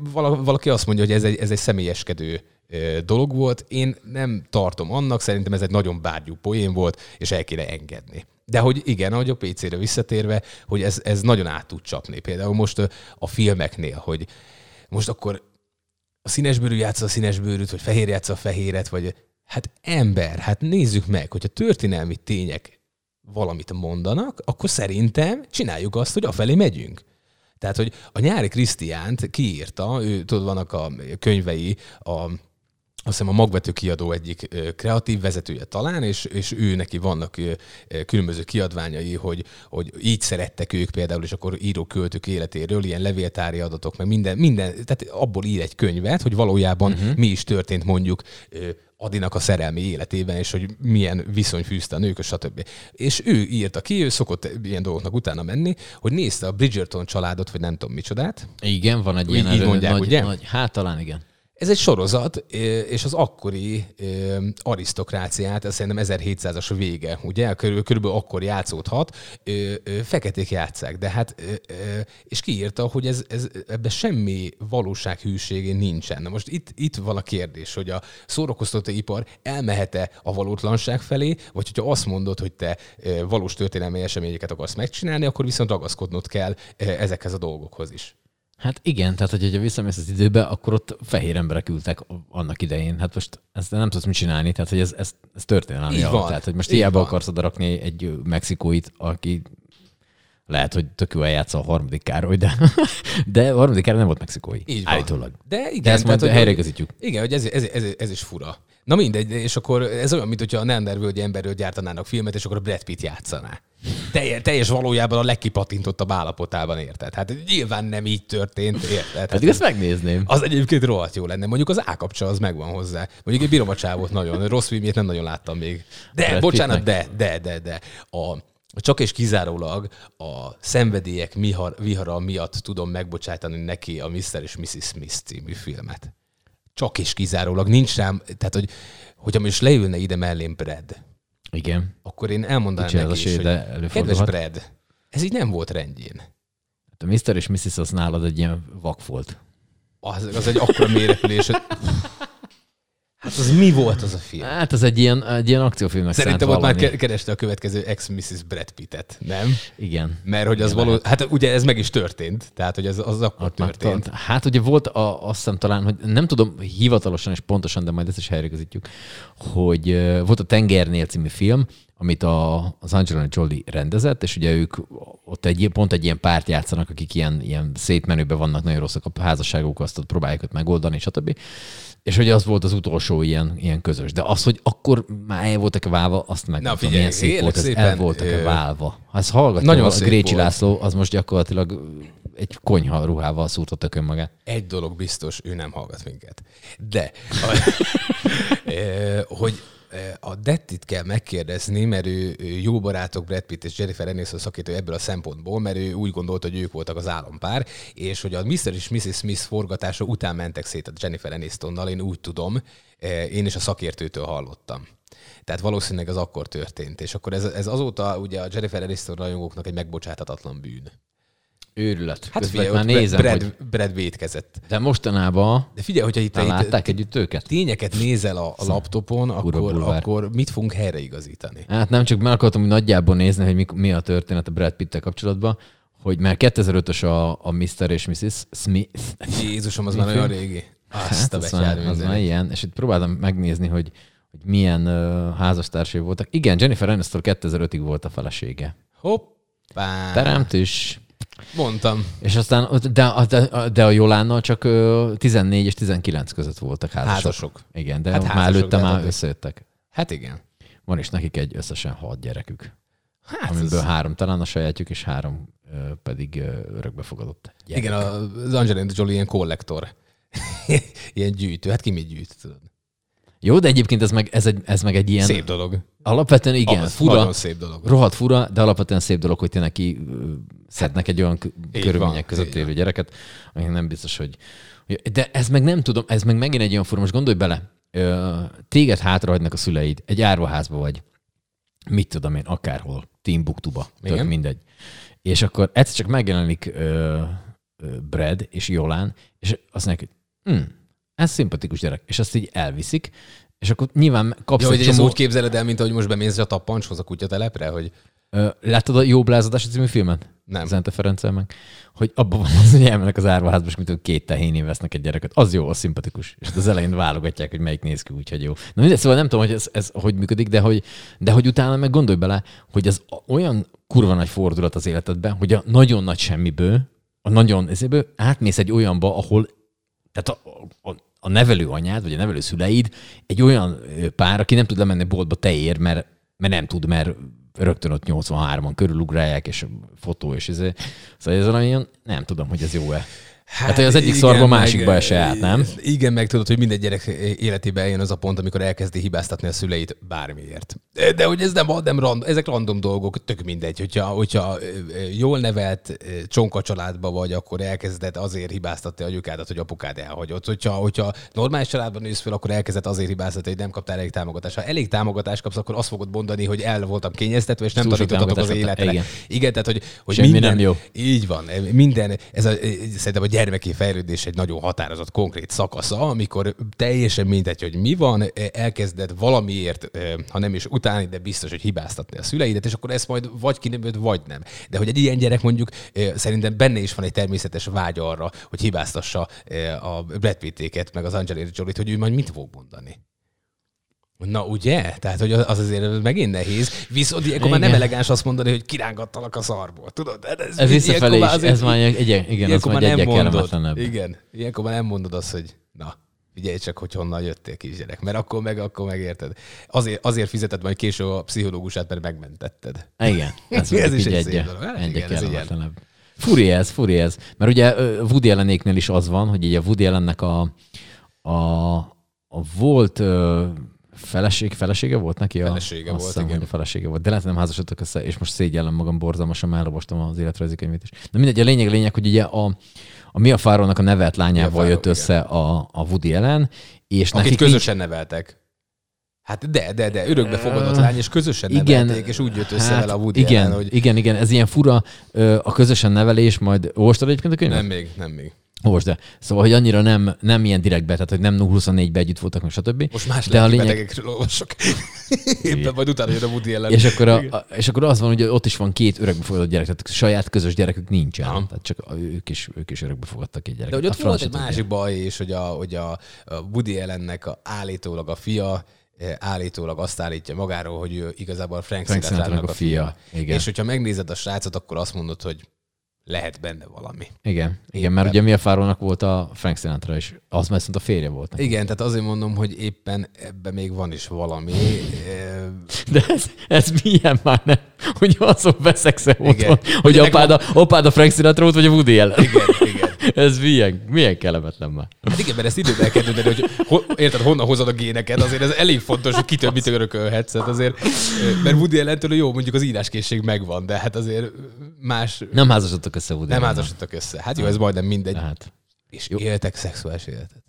Valaki azt mondja, hogy ez egy, ez egy személyeskedő dolog volt. Én nem tartom annak, szerintem ez egy nagyon bárgyú poén volt, és el kéne engedni. De hogy igen, ahogy a PC-re visszatérve, hogy ez, ez nagyon át tud csapni. Például most a filmeknél, hogy most akkor a színesbőrű játsza a színesbőrűt, vagy fehér játsza a fehéret, vagy hát ember, hát nézzük meg, hogy a történelmi tények valamit mondanak, akkor szerintem csináljuk azt, hogy afelé megyünk. Tehát, hogy a nyári Krisztiánt kiírta, ő, tudod, vannak a könyvei, a azt hiszem a magvető kiadó egyik kreatív vezetője talán, és, és ő neki vannak különböző kiadványai, hogy, hogy így szerettek ők például, és akkor író költők életéről, ilyen levéltári adatok, meg minden, minden, tehát abból ír egy könyvet, hogy valójában uh-huh. mi is történt mondjuk Adinak a szerelmi életében, és hogy milyen viszony fűzte a nők, stb. És ő írta ki, ő szokott ilyen dolgoknak utána menni, hogy nézte a Bridgerton családot, vagy nem tudom micsodát. Igen, van egy ilyen. Így mondják, nagy, ugye? Nagy, hát talán igen. Ez egy sorozat, és az akkori arisztokráciát, ez szerintem 1700-as vége, ugye? Körül, körülbelül akkor játszódhat, feketék játszák, de hát, és kiírta, hogy ez, ez, ebben semmi valósághűségé nincsen. Na most itt, itt van a kérdés, hogy a szórakoztató ipar elmehet-e a valótlanság felé, vagy hogyha azt mondod, hogy te valós történelmi eseményeket akarsz megcsinálni, akkor viszont ragaszkodnod kell ezekhez a dolgokhoz is. Hát igen, tehát hogyha visszamész az időbe, akkor ott fehér emberek ültek annak idején. Hát most ezt nem tudsz mit csinálni, tehát hogy ez, ez, ez történelmi. Van. Tehát, hogy most hiába akarsz odarakni egy mexikóit, aki lehet, hogy tök jó eljátsza a harmadik Károly, de, de a harmadik Károly nem volt mexikói. Így van. Állítólag. De igen. De ezt tehát, majd helyreigazítjuk. Igen, hogy ez, ez, ez, ez, is fura. Na mindegy, és akkor ez olyan, mint hogyha a Neandervölgyi emberről gyártanának filmet, és akkor a Brad Pitt játszaná. Teljes, teljes valójában a legkipatintottabb állapotában, érted? Hát nyilván nem így történt, érted? Hát ezt megnézném. Az egyébként rohadt jó lenne. Mondjuk az ákapcsa az megvan hozzá. Mondjuk egy bírom a csávot nagyon. Rossz filmjét nem nagyon láttam még. De, Brad bocsánat, de, de, de, de. A, csak és kizárólag a szenvedélyek vihara miatt tudom megbocsátani neki a Mr. és Mrs. Smith című filmet. Csak és kizárólag. Nincs rám, tehát hogy, hogyha most leülne ide mellém Brad, igen. akkor én elmondanám neki is, hogy kedves Brad, ez így nem volt rendjén. Hát a Mr. és Mrs. az nálad egy ilyen vakfolt. Az, az egy akkora mérepülés, hogy... Hát az mi volt az a film? Hát ez egy ilyen, egy ilyen akciófilmnek Szerintem ott már valami. ke- kereste a következő ex-Mrs. Brad Pittet, nem? Igen. Mert hogy az Igen, való... Hát ugye ez meg is történt, tehát hogy ez az akkor Ott már történt. tart. Hát ugye volt, a, azt hiszem talán, hogy nem tudom hivatalosan és pontosan, de majd ezt is helyreigazítjuk, hogy volt a Tengernél című film, amit a, az Angelina Jolie rendezett, és ugye ők ott egy, pont egy ilyen párt játszanak, akik ilyen, ilyen szétmenőben vannak, nagyon rosszak a házasságuk, azt ott próbálják őt megoldani, stb. És hogy az volt az utolsó ilyen, ilyen közös. De az, hogy akkor már el voltak-e válva, azt meg Na, tudom, figyelj, milyen szép volt, ez szépen, el voltak-e ö, válva. Ha ezt hallgatja nagyon a Grécsi volt. László, az most gyakorlatilag egy konyha ruhával szúrta tökön magát. Egy dolog biztos, ő nem hallgat minket. De, a, hogy a Dettit kell megkérdezni, mert ő, ő jó barátok Brad Pitt és Jennifer Aniston szakítő ebből a szempontból, mert ő úgy gondolta, hogy ők voltak az állampár, és hogy a Mr. és Mrs. Smith forgatása után mentek szét a Jennifer Anistonnal, én úgy tudom, én is a szakértőtől hallottam. Tehát valószínűleg az akkor történt. És akkor ez, ez azóta ugye a Jennifer Aniston rajongóknak egy megbocsátatatlan bűn. Őrület. Hát Közben figyelj, már nézem, Brad, hogy... Brad vétkezett. De mostanában De figyelj, hogyha itt, Te itt látták együtt őket? tényeket nézel a, a laptopon, akkor, bulvár. akkor mit fogunk helyreigazítani? Hát nem csak meg akartam úgy nagyjából nézni, hogy mi, mi a történet a Brad pitt kapcsolatban, hogy már 2005-ös a, a Mr. és Mrs. Smith. Jézusom, az már olyan régi. Azt Hát, a az, már, az már ilyen, és itt próbáltam megnézni, hogy, hogy milyen uh, házastársai voltak. Igen, Jennifer Aniston 2005-ig volt a felesége. Hoppá! Teremtős. Mondtam. És aztán, de, de, de a Jolánnal csak ö, 14 és 19 között voltak házasok. Házasok. Igen, de Hát hát már házasok, előtte de már hát- összejöttek. Hát igen. Van is nekik egy összesen hat gyerekük, Hát amiből ez, három talán a sajátjuk, és három pedig örökbefogadott gyerek. igen, az Angelina Jolie ilyen kollektor. ilyen gyűjtő. Hát ki mit gyűjt, tudod? Jó, de egyébként ez meg, ez egy, ez meg egy ilyen... Szép dolog. Alapvetően igen, Ah, fura, szép dolog. rohadt fura, de alapvetően szép dolog, hogy tényleg ki ö, szednek egy olyan Így körülmények van, között élő gyereket, ami nem biztos, hogy... De ez meg nem tudom, ez meg megint egy olyan fura, most gondolj bele, téged hátrahagynak a szüleid, egy árvaházba vagy, mit tudom én, akárhol, Timbuktuba, tök mindegy. És akkor egyszer csak megjelenik ö, ö, Brad és Jolán, és azt mondják, hogy hm, ez szimpatikus gyerek, és azt így elviszik, és akkor nyilván kapsz Ja, egy hogy csomó... úgy képzeled el, mint ahogy most bemész a tappancshoz a kutyatelepre, hogy Ö, Láttad a Jó Blázadás című filmet? Nem. Zente Ferenccel meg. Hogy abban van az, hogy elmennek az árvaházba, és mint két tehénén vesznek egy gyereket. Az jó, az szimpatikus. És az elején válogatják, hogy melyik néz ki úgy, hogy jó. Na mindegy, szóval nem tudom, hogy ez, ez hogy működik, de hogy, de hogy utána meg gondolj bele, hogy ez olyan kurva nagy fordulat az életedben, hogy a nagyon nagy semmiből, a nagyon ezéből átmész egy olyanba, ahol tehát a, a, a nevelő anyád, vagy a nevelő szüleid egy olyan pár, aki nem tud lemenni boltba teér, mert, mert nem tud, mert rögtön ott 83-an körülugrálják, és fotó, és ez. Szóval ez olyan, nem tudom, hogy ez jó-e. Hát, hogy az egyik igen, szarba a meg- másikba ese át, nem? Igen, meg tudod, hogy minden gyerek életében eljön az a pont, amikor elkezdi hibáztatni a szüleit bármiért. De hogy ez nem, nem random, ezek random dolgok, tök mindegy. Hogyha, hogyha jól nevelt csonka családba vagy, akkor elkezded azért hibáztatni a anyukádat, hogy apukád elhagyott. Hogyha, hogyha normális családban nősz fel, akkor elkezded azért hibáztatni, hogy nem kaptál elég támogatást. Ha elég támogatást kapsz, akkor azt fogod mondani, hogy el voltam kényeztetve, és nem tanítottatok az életre. Igen. Igen, tehát hogy, hogy Semmi minden, nem jó. így van. Minden, ez a, szerintem a gyermeki fejlődés egy nagyon határozott, konkrét szakasza, amikor teljesen mindegy, hogy mi van, elkezded valamiért, ha nem is utáni, de biztos, hogy hibáztatni a szüleidet, és akkor ezt majd vagy kinőböd, vagy nem. De hogy egy ilyen gyerek mondjuk szerintem benne is van egy természetes vágy arra, hogy hibáztassa a Brad Pittéket, meg az Angelina Jolie-t, hogy ő majd mit fog mondani. Na ugye? Tehát, hogy az azért megint nehéz. Viszont ilyenkor már nem Igen. elegáns azt mondani, hogy kirángattalak a szarból. Tudod? De Ez, Ez visszafelé is, ez már egy, igen, ilyenkor már egy nem mondod. Igen. Ilyenkor már nem mondod azt, hogy na, figyelj csak, hogy honnan jöttél kisgyerek. Mert akkor meg, akkor megérted. Azért, azért fizeted majd később a pszichológusát, mert megmentetted. Igen, ez, Ez ez is egy egy, szép dolog. Hát egy, igen, ez kellemetlenebb. Furi ez, furi ez. Mert ugye Woody Allenéknél is az van, hogy így a Woody Allennek a, a, a volt feleség, felesége volt neki? A, Felesége azt volt, hiszem, igen. a felesége volt. De lehet, nem házasodtak össze, és most szégyellem magam borzalmasan, már elolvastam az életrajzi könyvét is. De mindegy, a lényeg, a lényeg, hogy ugye a, a Mia Farrownak a nevelt lányával Farrow, jött igen. össze a, a Woody Allen, és Akit nekik közösen neveltek. Hát de, de, de, örökbe fogadott lány, és közösen Igen, nevelték, és úgy jött össze hát vele a Woody igen, Allen, hogy igen, igen, ez ilyen fura, a közösen nevelés, majd olvastad egyébként a könyvet? nem még, nem még. Olvasd, de. Szóval, hogy annyira nem, nem ilyen direktbe, tehát hogy nem 24-be együtt voltak, meg stb. Most más de a lényeg, betegekről olvasok. Éppen majd utána jön a Woody Allen. és akkor, a, a, és akkor az van, hogy ott is van két örökbefogadott gyerek, tehát saját közös gyerekük nincsen. Aha. Tehát csak a- ők is, ők is örökbefogadtak egy De gyereket. hogy ott A volt egy másik baj is, hogy a, hogy a, a Woody Allennek a, állítólag a fia eh, állítólag azt állítja magáról, hogy ő igazából Frank, Frank Sinatra-nak Sinatra-nak a fia. Igen. És hogyha megnézed a srácot, akkor azt mondod, hogy lehet benne valami. Igen, igen, mert ugye Mia Farrownak volt a Frank Sinatra, és az már a férje volt. neki. Igen, tehát azért mondom, hogy éppen ebben még van is valami. Eh, De ez, ez milyen már nem, hogy azon veszekszel otthon, hogy apád a, apád a Frank Sinatra volt, vagy a Woody Allen. Igen, igen. Ez milyen, milyen kellemetlen már. Hát igen, mert ezt időben kell dönteni, hogy ho, érted, honnan hozod a géneket, azért ez elég fontos, hogy kitől mit örökölhetsz. Hát azért, mert Woody Allentől jó, mondjuk az íráskészség megvan, de hát azért más Nem házasodtak össze Woody nem házasodtak össze. Hát jó, ez majdnem mindegy. Tehát, És éltek szexuális életet.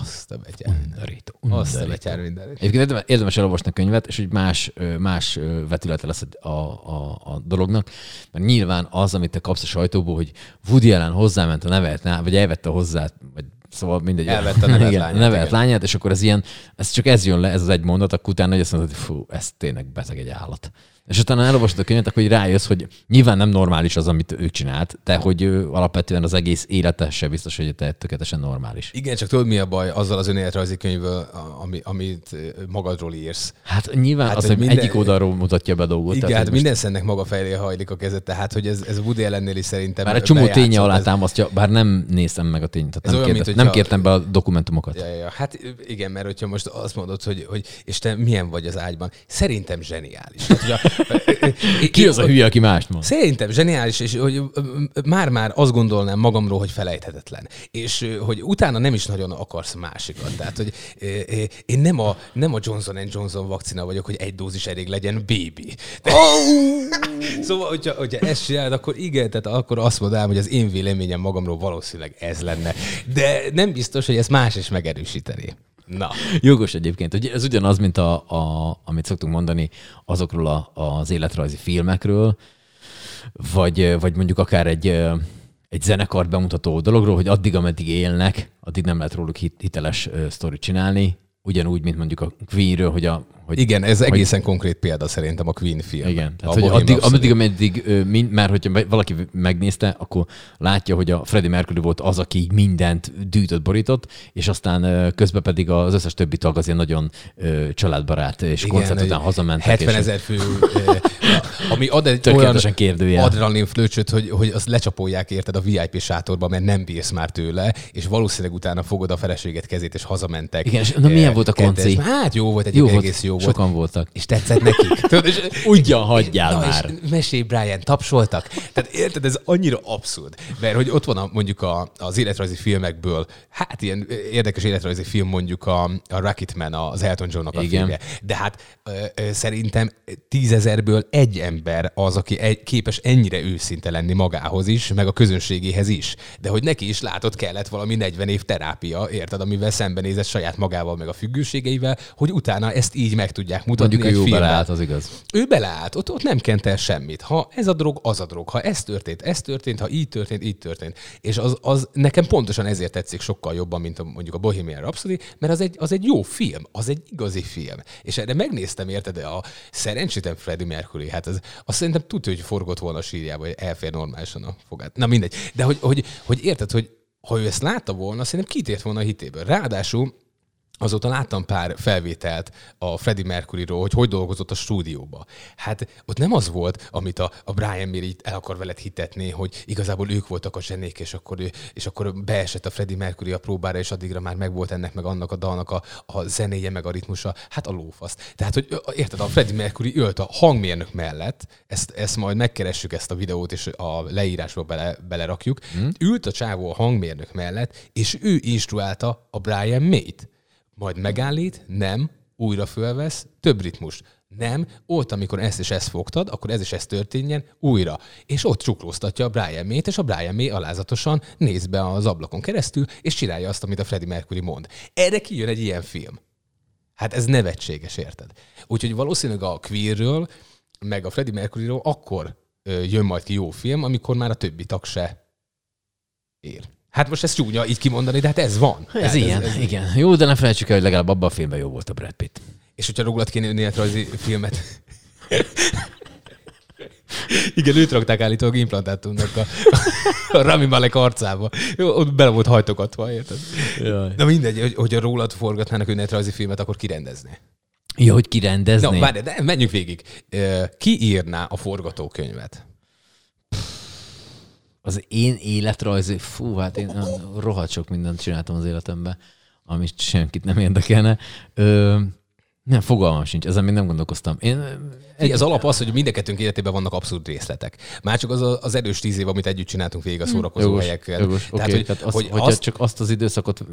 Azt a betyár. undorító, Azt a betyár minden. Egyébként érdemes, elolvasni a könyvet, és hogy más, más vetülete lesz a, a, a dolognak. Mert nyilván az, amit te kapsz a sajtóból, hogy Woody Allen hozzáment a nevet, vagy elvette hozzá, vagy Szóval mindegy. Elvette a nevelt igen, lányát, nevelt igen. lányát, és akkor ez ilyen, ez csak ez jön le, ez az egy mondat, akkor utána hogy azt mondod, hogy fú, ez tényleg beteg egy állat. És utána elolvasod a könyvet, akkor hogy rájössz, hogy nyilván nem normális az, amit ő csinált, de hogy ő alapvetően az egész élete se biztos, hogy te tökéletesen normális. Igen, csak tudod mi a baj azzal az önéletrajzi könyvvel, ami, amit magadról írsz? Hát nyilván Hát, az, hogy minden- egyik oldalról mutatja be a dolgot. Igen, tehát, hát most- minden szennek maga felé hajlik a kezet, tehát hogy ez, ez Woody Allennél is szerintem Bár egy csomó ténye alá ez- támasztja, bár nem néztem meg a tényt, tehát Ez nem, olyan, kérdez, mint nem kértem be a dokumentumokat. Ja, ja, ja. Hát igen, mert hogyha most azt mondod, hogy, hogy és te milyen vagy az ágyban, szerintem zseniális. Hát, a, Ki az a hülye, aki mást mond? Szerintem zseniális, és hogy már-már azt gondolnám magamról, hogy felejthetetlen. És hogy utána nem is nagyon akarsz másikat. Tehát, hogy én nem a, nem a Johnson Johnson vakcina vagyok, hogy egy dózis elég legyen, baby. szóval, hogyha, hogyha ezt csinálod, akkor igen, tehát akkor azt mondanám, hogy az én véleményem magamról valószínűleg ez lenne. De nem biztos, hogy ezt más is megerősíteni. Na. Jogos egyébként. Hogy ez ugyanaz, mint a, a, amit szoktunk mondani azokról a, az életrajzi filmekről, vagy, vagy mondjuk akár egy, egy zenekart bemutató dologról, hogy addig, ameddig élnek, addig nem lehet róluk hit, hiteles sztorit csinálni. Ugyanúgy, mint mondjuk a Queenről, hogy a... Hogy, Igen, ez egészen konkrét példa szerintem a Queen film. Igen, A tehát hogy Bohemian addig, ameddig, ameddig, mind, már hogyha valaki megnézte, akkor látja, hogy a Freddie Mercury volt az, aki mindent dűtött, borított, és aztán közben pedig az összes többi tag az ilyen nagyon családbarát, és Igen, koncert hogy után hazamentek. 70 és ezer fő, ami ad egy olyan adrenalin flöcsöt, hogy, hogy azt lecsapolják érted a VIP sátorba, mert nem bírsz már tőle, és valószínűleg utána fogod a feleséget kezét, és hazamentek. Igen, és na milyen volt a konci? Hát jó volt, egy egész jó volt. sokan voltak. És tetszett nekik. Tudod, és, Ugyan hagyjál Na, már. és mesélj, Brian, tapsoltak. Tehát érted, ez annyira abszurd. Mert hogy ott van a, mondjuk a, az életrajzi filmekből, hát ilyen érdekes életrajzi film mondjuk a, a Rocketman, az Elton Johnnak a Igen. filmje. De hát ö, ö, szerintem tízezerből egy ember az, aki egy, képes ennyire őszinte lenni magához is, meg a közönségéhez is. De hogy neki is látod, kellett valami 40 év terápia, érted, amivel szembenézett saját magával, meg a függőségeivel, hogy utána ezt így meg tudják mutatni Mondjuk ő egy jó filmben. beleállt, az igaz. Ő beleállt, ott, ott nem kent el semmit. Ha ez a drog, az a drog. Ha ez történt, ez történt, ha így történt, így történt. És az, az nekem pontosan ezért tetszik sokkal jobban, mint a, mondjuk a Bohemian Rhapsody, mert az egy, az egy jó film, az egy igazi film. És erre megnéztem, érted, de a szerencsétlen Freddie Mercury, hát az, azt szerintem tudja, hogy forgott volna a sírjába, hogy elfér normálisan a fogát. Na mindegy. De hogy, hogy, hogy érted, hogy ha ő ezt látta volna, szerintem kitért volna a hitéből. Ráadásul Azóta láttam pár felvételt a Freddie Mercuryról, hogy hogy dolgozott a stúdióba. Hát ott nem az volt, amit a, a Brian így el akar veled hitetni, hogy igazából ők voltak a zsenék, és akkor, ő- és akkor beesett a Freddie Mercury a próbára, és addigra már megvolt ennek, meg annak a dalnak a, a zenéje, meg a ritmusa. Hát a lófasz. Tehát, hogy érted, a Freddie Mercury ült a hangmérnök mellett, ezt, ezt majd megkeressük ezt a videót, és a leírásba bele, belerakjuk. Hmm. Ült a csávó a hangmérnök mellett, és ő instruálta a Brian May-t majd megállít, nem, újra fölvesz, több ritmus. Nem, ott, amikor ezt és ezt fogtad, akkor ez is ez történjen, újra. És ott csuklóztatja a Brian May-t, és a Brian May alázatosan néz be az ablakon keresztül, és csinálja azt, amit a Freddie Mercury mond. Erre kijön egy ilyen film. Hát ez nevetséges, érted? Úgyhogy valószínűleg a Queerről, meg a Freddie Mercuryról akkor jön majd ki jó film, amikor már a többi tag se él. Hát most ez csúnya így kimondani, de hát ez van. Ez hát ilyen, ez, ez igen. Jó, de ne felejtsük el, hogy legalább abban a filmben jó volt a Brad Pitt. És hogyha rólad kéne önéletrajzi filmet... Igen, őt rakták állítólag implantátumnak a, a Rami Malek arcába. Jó, ott bele volt hajtogatva, érted? Jaj. Na mindegy, hogy, hogyha rólad forgatnának önéletrajzi filmet, akkor kirendezné. Ja, hogy kirendezné? Na, várj, de menjünk végig. Ki írná a forgatókönyvet? Az én életrajzi, fú, hát én rohadt sok mindent csináltam az életemben, amit senkit nem érdekelne. Ö, nem, fogalmam sincs, ezen még nem gondolkoztam. Én, egy... Az alap az, hogy mindenkettőnk életében vannak abszurd részletek. Már csak az, a, az erős tíz év, amit együtt csináltunk végig a szórakozó jogos, helyekkel. Jogos, Tehát, okay. hogy, Tehát az, hogy azt... csak azt az időszakot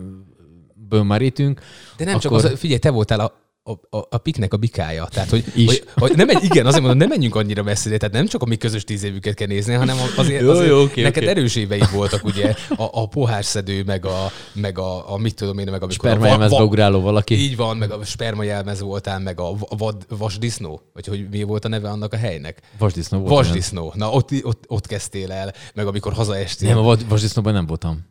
bőmárítünk. De nem akkor... csak az, figyelj, te voltál a a, a, a piknek a bikája. Tehát, hogy, hogy, hogy nem egy, igen, azért mondom, nem menjünk annyira messzire, tehát nem csak a mi közös tíz évüket kell nézni, hanem azért, azért jó, okay, neked okay. erős éveid voltak, ugye, a, a pohárszedő, meg a, meg a, a mit tudom én, meg amikor Spermajelmezbe va, ugráló valaki. Így van, meg a spermajelmez voltál, meg a vad, vasdisznó, vagy hogy mi volt a neve annak a helynek? Vasdisznó volt. Vasdisznó. Na, ott, ott, ott kezdtél el, meg amikor hazaestél. Nem, a vasdisznóban nem voltam.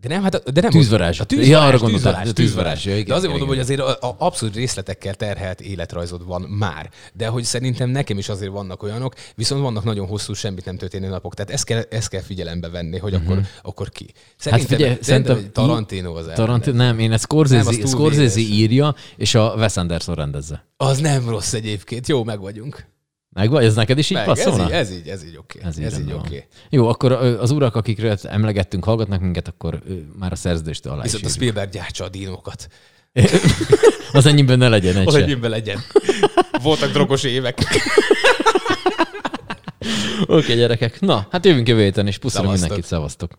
De nem, hát de nem tűzvarázs. A tűzvarázs, ja, arra tűzvarázs, a tűzvarázs. Ja, igen, de azért igen, mondom, hogy azért a, a abszolút részletekkel terhelt életrajzod van már. De hogy szerintem nekem is azért vannak olyanok, viszont vannak nagyon hosszú, semmit nem történő napok. Tehát ezt kell, ezt kell figyelembe venni, hogy uh-huh. akkor, akkor ki. Szerintem, hát figyelj, szerintem Tarantino az Tarantino, nem, én ezt Scorsese, Scorsese írja, és a Wes Anderson rendezze. Az nem rossz egyébként. Jó, meg vagyunk. Megvan? Ez neked is így Meg, passzolna? Ez így, ez így, ez így oké. Okay. Ez, így, ez így oké. Okay. Jó, akkor az urak, akikről emlegettünk, hallgatnak minket, akkor már a szerződéstől alá Viszont a Spielberg gyártsa a dinókat. az enyémben ne legyen egy Az enyémben legyen. Voltak drogos évek. Oké, okay, gyerekek. Na, hát jövünk jövő héten, és puszilom mindenkit, szavaztok.